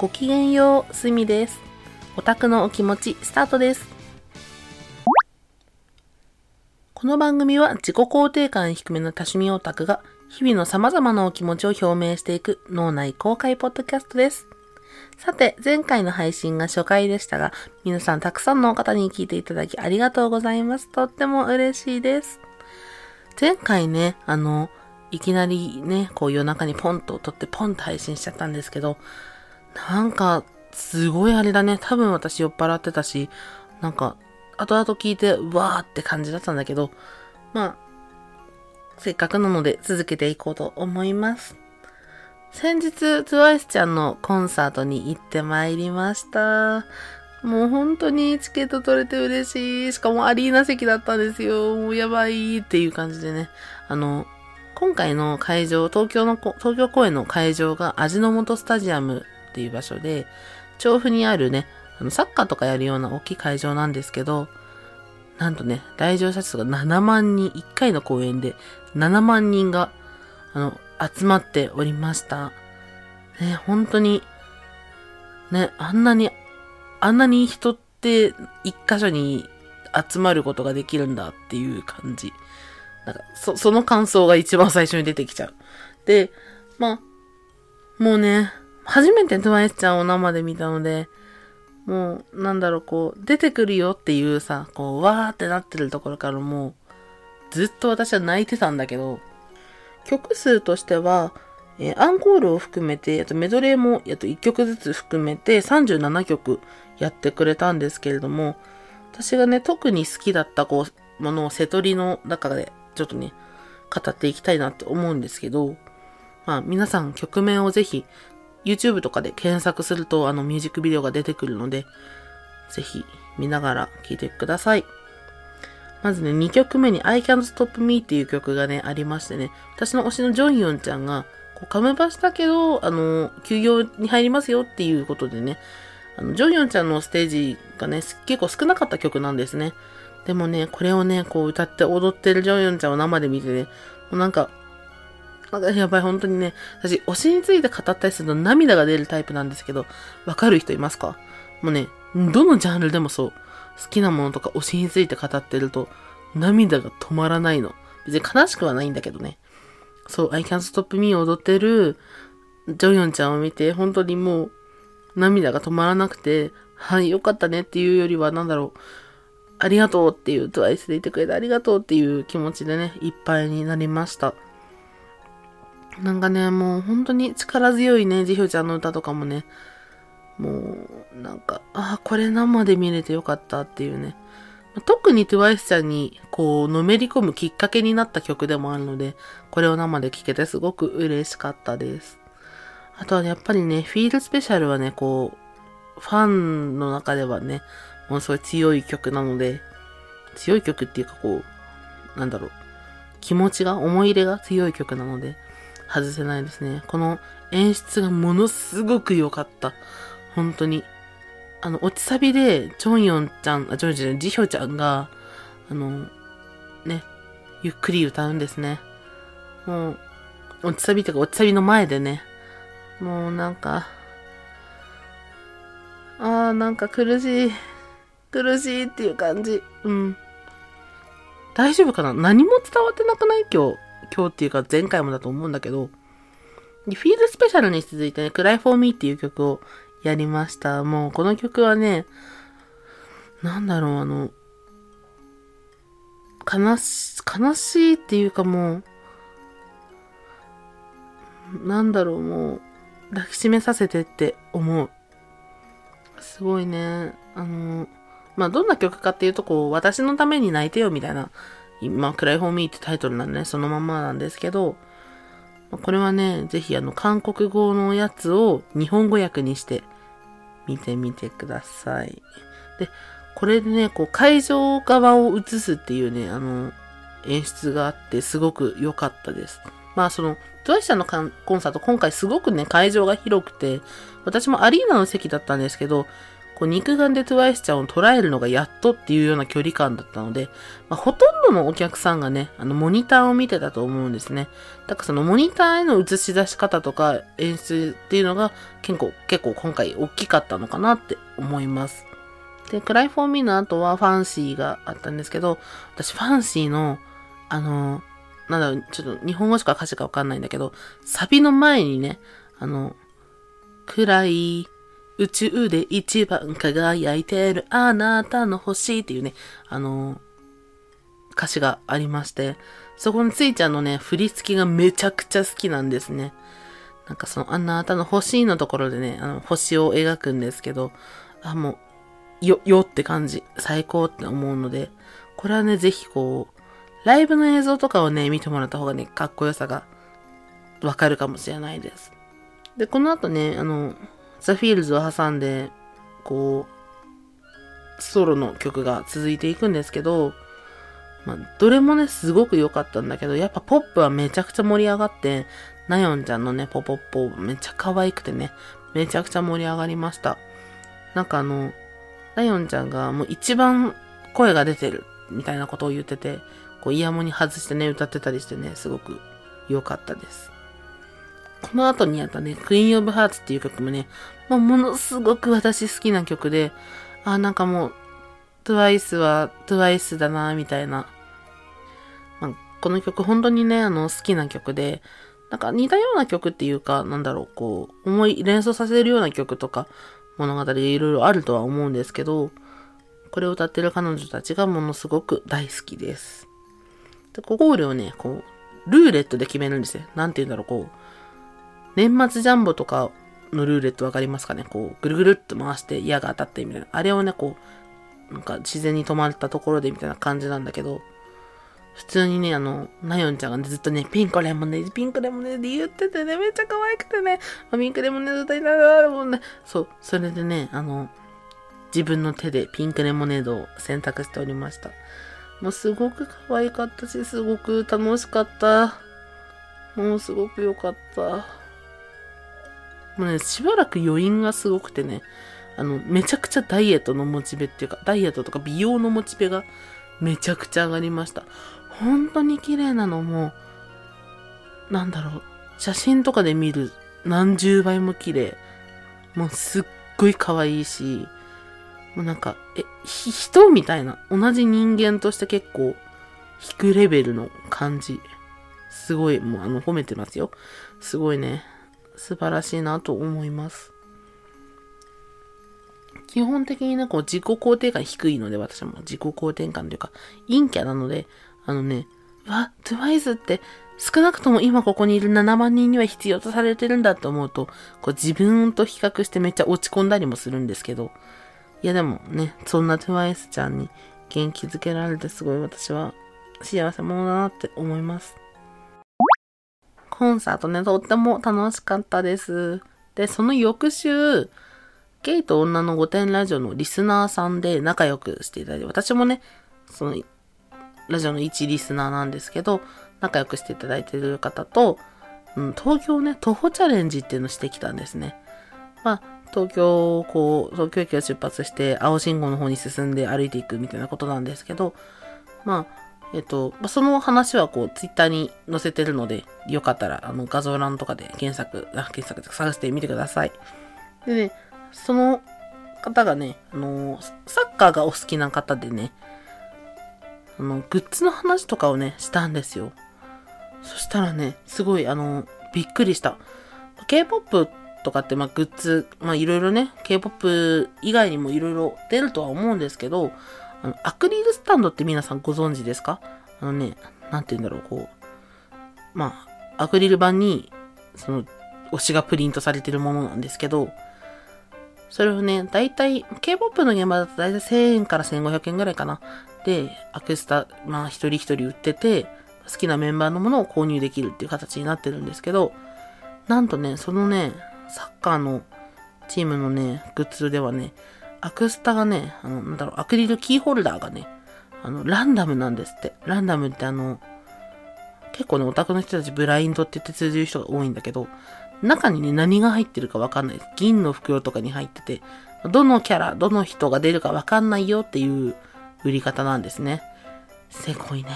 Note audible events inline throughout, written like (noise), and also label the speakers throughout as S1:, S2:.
S1: ごきげんよう、すみです。オタクのお気持ち、スタートです。この番組は自己肯定感低めの多趣味オタクが日々の様々なお気持ちを表明していく脳内公開ポッドキャストです。さて、前回の配信が初回でしたが、皆さんたくさんの方に聞いていただきありがとうございます。とっても嬉しいです。前回ね、あの、いきなりね、こう夜中にポンと撮ってポンと配信しちゃったんですけど、なんか、すごいあれだね。多分私酔っ払ってたし、なんか、後々聞いて、わーって感じだったんだけど、まあ、せっかくなので続けていこうと思います。先日、TWICE ちゃんのコンサートに行ってまいりました。もう本当にチケット取れて嬉しい。しかもアリーナ席だったんですよ。もうやばいっていう感じでね。あの、今回の会場、東京の、東京公演の会場が味の素スタジアムっていう場所で、調布にあるね、あの、サッカーとかやるような大きい会場なんですけど、なんとね、来場者数が7万人、1回の公演で7万人が、あの、集まっておりました。ね、本当に、ね、あんなに、あんなに人って一箇所に集まることができるんだっていう感じ。なんか、そ、その感想が一番最初に出てきちゃう。で、まあ、もうね、初めて TWICE ちゃんを生で見たので、もう、なんだろう、こう、出てくるよっていうさ、こう、わーってなってるところからもう、ずっと私は泣いてたんだけど、曲数としては、えー、アンコールを含めて、あとメドレーも、あと1曲ずつ含めて37曲やってくれたんですけれども、私がね、特に好きだったこう、ものを瀬取りの中で、ちょっとね、語っていきたいなって思うんですけど、まあ皆さん曲名をぜひ YouTube とかで検索するとあのミュージックビデオが出てくるので、ぜひ見ながら聴いてください。まずね、2曲目に I Can't Stop Me っていう曲がね、ありましてね、私の推しのジョンヨンちゃんが、こう、カムバしたけど、あの、休業に入りますよっていうことでね、あの、ジョンヨンちゃんのステージがね、結構少なかった曲なんですね。でもね、これをね、こう歌って踊ってるジョンヨンちゃんを生で見てね、なんか、なんか (laughs) やばい、本当にね、私、推しについて語ったりすると涙が出るタイプなんですけど、わかる人いますか？もうね、どのジャンルでもそう。好きなものとか推しについて語ってると、涙が止まらないの。別に悲しくはないんだけどね。そう、I can't stop me 踊ってるジョヨンちゃんを見て、本当にもう、涙が止まらなくて、はい、よかったねっていうよりは、なんだろう、ありがとうっていう、トワイスでいてくれてありがとうっていう気持ちでね、いっぱいになりました。なんかね、もう本当に力強いね、ジヒョちゃんの歌とかもね、もう、なんか、ああ、これ生で見れてよかったっていうね。特に TWICE ちゃんに、こう、のめり込むきっかけになった曲でもあるので、これを生で聴けてすごく嬉しかったです。あとはねやっぱりね、フィールスペシャルはね、こう、ファンの中ではね、ものすごい強い曲なので、強い曲っていうかこう、なんだろう、気持ちが、思い入れが強い曲なので、外せないですね。この演出がものすごく良かった。本当に。あの、落ちサビで、チョンヨンちゃん、あ、チョンヨン、ジヒョちゃんが、あの、ね、ゆっくり歌うんですね。もう、落ちサビとか落ちサビの前でね、もうなんか、ああ、なんか苦しい、苦しいっていう感じ。うん。大丈夫かな？何も伝わってなくない？今日。今日っていうか前回もだと思うんだけど、フィールスペシャルに続いてね、Cry for Me っていう曲をやりました。もうこの曲はね、なんだろう、あの、悲し、悲しいっていうかもう、なんだろう、もう、抱きしめさせてって思う。すごいね。あの、まあ、どんな曲かっていうと、こう、私のために泣いてよみたいな今、クライフォーミーってタイトルなんで、ね、そのままなんですけど、これはね、ぜひあの、韓国語のやつを日本語訳にして見てみてください。で、これでね、こう、会場側を映すっていうね、あの、演出があって、すごく良かったです。まあ、その、トワイシャのコンサート、今回すごくね、会場が広くて、私もアリーナの席だったんですけど、こう肉眼で TWICE ちゃんを捉えるのがやっとっていうような距離感だったので、まあ、ほとんどのお客さんがね、あの、モニターを見てたと思うんですね。だからそのモニターへの映し出し方とか演出っていうのが結構、結構今回大きかったのかなって思います。で、クライフォーミーの後はファンシーがあったんですけど、私ファンシーの、あの、なんだろう、ちょっと日本語しか歌詞がわかんないんだけど、サビの前にね、あの、暗い宇宙で一番輝いてるあなたの星っていうね、あの歌詞がありまして、そこについちゃんのね、振り付けがめちゃくちゃ好きなんですね。なんかそのあなたの星のところでね、あの星を描くんですけど、あ、もう、よ、よって感じ、最高って思うので、これはね、ぜひこう、ライブの映像とかをね、見てもらった方がね、かっこよさがわかるかもしれないです。で、この後ね、あの、ザ・フィールズを挟んで、こう、ソロの曲が続いていくんですけど、まあ、どれもね、すごく良かったんだけど、やっぱポップはめちゃくちゃ盛り上がって、ナヨンちゃんのね、ポポッポめっちゃ可愛くてね、めちゃくちゃ盛り上がりました。なんかあの、ナヨンちゃんがもう一番声が出てるみたいなことを言ってて、こうイヤモニ外してね、歌ってたりしてね、すごく良かったです。この後にあったね、クイーンオブハーツっていう曲もね、もうものすごく私好きな曲で、あ、なんかもう、TWICE は TWICE だな、みたいな。まあ、この曲本当にね、あの、好きな曲で、なんか似たような曲っていうか、なんだろう、こう、思い、連想させるような曲とか、物語がいろいろあるとは思うんですけど、これを歌ってる彼女たちがものすごく大好きです。で、ここをね、こう、ルーレットで決めるんですよ。なんて言うんだろう、こう、年末ジャンボとかのルーレットわかりますかね？こう、ぐるぐるっと回して矢が当たってみたいな。あれをね、こう、なんか自然に止まったところでみたいな感じなんだけど、普通にね、あの、ナヨンちゃんが、ね、ずっとね、ピンクレモネード、ピンクレモネード言っててね、めっちゃ可愛くてね、ピンクレモネード歌いながらもんね、そう、それでね、あの、自分の手でピンクレモネードを選択しておりました。もうすごく可愛かったし、すごく楽しかった。もうすごく良かった。もうね、しばらく余韻がすごくてね、あの、めちゃくちゃダイエットのモチベっていうか、ダイエットとか美容のモチベがめちゃくちゃ上がりました。本当に綺麗なのも、なんだろう、写真とかで見る何十倍も綺麗。もうすっごい可愛いし、もうなんか、え、人みたいな、同じ人間として結構、低レベルの感じ。すごい、もうあの、褒めてますよ。すごいね。素晴らしいなと思います。基本的にね、こう自己肯定感低いので、私も自己肯定感というか、陰キャなので、あのね、わ、TWICE って少なくとも今ここにいる7万人には必要とされてるんだって思うと、こう自分と比較してめっちゃ落ち込んだりもするんですけど、いやでもね、そんな TWICE ちゃんに元気づけられてすごい私は幸せ者だなって思います。コンサートね、とっても楽しかったです。で、その翌週、ゲイと女の御殿ラジオのリスナーさんで仲良くしていただいて、私もね、その、ラジオの一リスナーなんですけど、仲良くしていただいている方と、うん、東京ね、徒歩チャレンジっていうのをしてきたんですね。まあ、東京、こう、東京駅を出発して、青信号の方に進んで歩いていくみたいなことなんですけど、まあ、えっと、その話はこう、ツイッターに載せてるので、よかったら、あの、画像欄とかで検索、あ検索で探してみてください。でね、その方がね、あの、サッカーがお好きな方でね、あの、グッズの話とかをね、したんですよ。そしたらね、すごい、あの、びっくりした。K-POP とかって、まあ、グッズ、まあ、いろいろね、K-POP 以外にもいろいろ出るとは思うんですけど、あの、アクリルスタンドって皆さんご存知ですか？あのね、なんて言うんだろう、こう。まあ、アクリル板に、その、推しがプリントされてるものなんですけど、それをね、だいたい、K-POP の現場だとだいたい1000円から1500円ぐらいかな。で、アクスタ、まあ一人一人売ってて、好きなメンバーのものを購入できるっていう形になってるんですけど、なんとね、そのね、サッカーのチームのね、グッズではね、アクスタがね、あの、なんだろう、アクリルキーホルダーがね、あの、ランダムなんですって。ランダムってあの、結構ね、オタクの人たちブラインドって言って通じる人が多いんだけど、中にね、何が入ってるかわかんないです。銀の袋とかに入ってて、どのキャラ、どの人が出るかわかんないよっていう売り方なんですね。せこいね。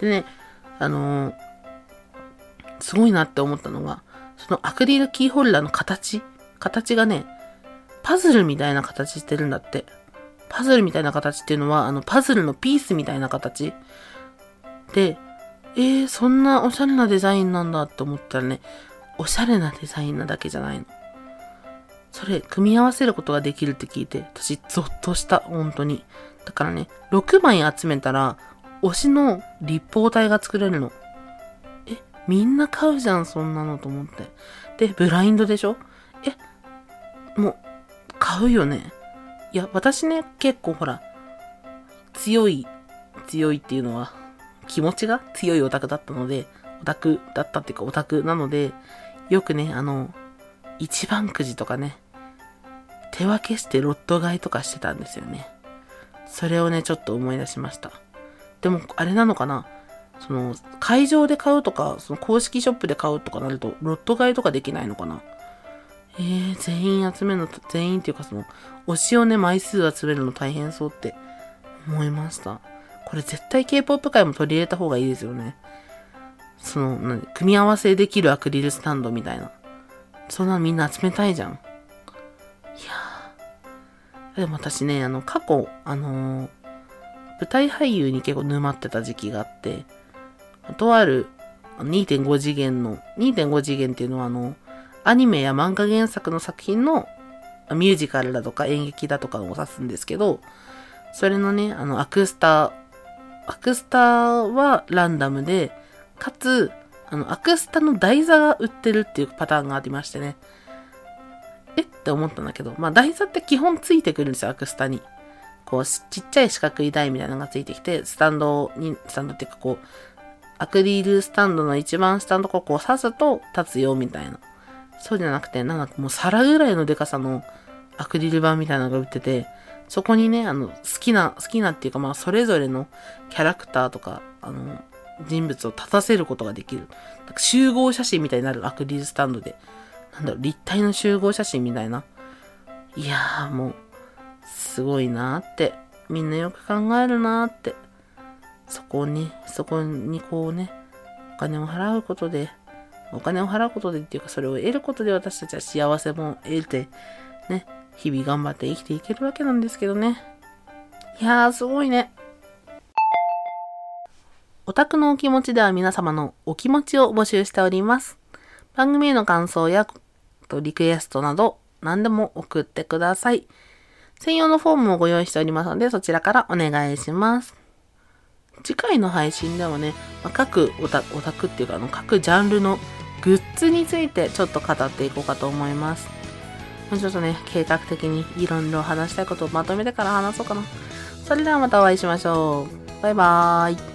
S1: でね、あのー、すごいなって思ったのが、そのアクリルキーホルダーの形形がね、パズルみたいな形してるんだって。パズルみたいな形っていうのは、あの、パズルのピースみたいな形。で、えー、そんなおしゃれなデザインなんだって思ったらね、おしゃれなデザインなだけじゃないの。それ、組み合わせることができるって聞いて、私、ゾッとした、本当に。だからね、6枚集めたら、推しの立方体が作れるの。え、みんな買うじゃん、そんなのと思って。で、ブラインドでしょ？え、もう、買うよね。いや、私ね、結構ほら、強い、強いっていうのは、気持ちが強いオタクだったので、オタクだったっていうかオタクなので、よくね、あの、一番くじとかね、手分けしてロット買いとかしてたんですよね。それをね、ちょっと思い出しました。でも、あれなのかなその、会場で買うとか、その公式ショップで買うとかなると、ロット買いとかできないのかなえー、全員集めるの、全員っていうかその、推しをね、枚数集めるの大変そうって思いました。これ絶対 K-POP 界も取り入れた方がいいですよね。その、何、組み合わせできるアクリルスタンドみたいな。そんなのみんな集めたいじゃん。いやー。でも私ね、あの、過去、あのー、舞台俳優に結構沼ってた時期があって、とある2.5次元の、2.5次元っていうのはあの、アニメや漫画原作の作品のミュージカルだとか演劇だとかを指すんですけど、それのね、あの、アクスタ、アクスタはランダムで、かつ、あの、アクスタの台座が売ってるっていうパターンがありましてね。えっ？て思ったんだけど、まあ台座って基本ついてくるんですよ、アクスタに。こう、ちっちゃい四角い台みたいなのがついてきて、スタンドに、スタンドっていうかこう、アクリルスタンドの一番下のとここう刺すと立つよみたいな。そうじゃなくて、なんかもう皿ぐらいのデカさのアクリル板みたいなのが売ってて、そこにね、あの、好きな、好きなっていうかまあそれぞれのキャラクターとか、あの、人物を立たせることができる。なんか集合写真みたいになるアクリルスタンドで。なんだろう、立体の集合写真みたいな。いやーもう、すごいなーって。みんなよく考えるなーって。そこに、そこにこうね、お金を払うことで、お金を払うことでっていうか、それを得ることで私たちは幸せも得て、ね、日々頑張って生きていけるわけなんですけどね。いやー、すごいね。オタクのお気持ちでは皆様のお気持ちを募集しております。番組への感想やリクエストなど何でも送ってください。専用のフォームもご用意しておりますのでそちらからお願いします。次回の配信ではね、ま、各オタオタクっていうかあの各ジャンルのグッズについてちょっと語っていこうかと思います。ちょっとね、計画的にいろいろ話したいことをまとめてから話そうかな。それではまたお会いしましょう。バイバーイ。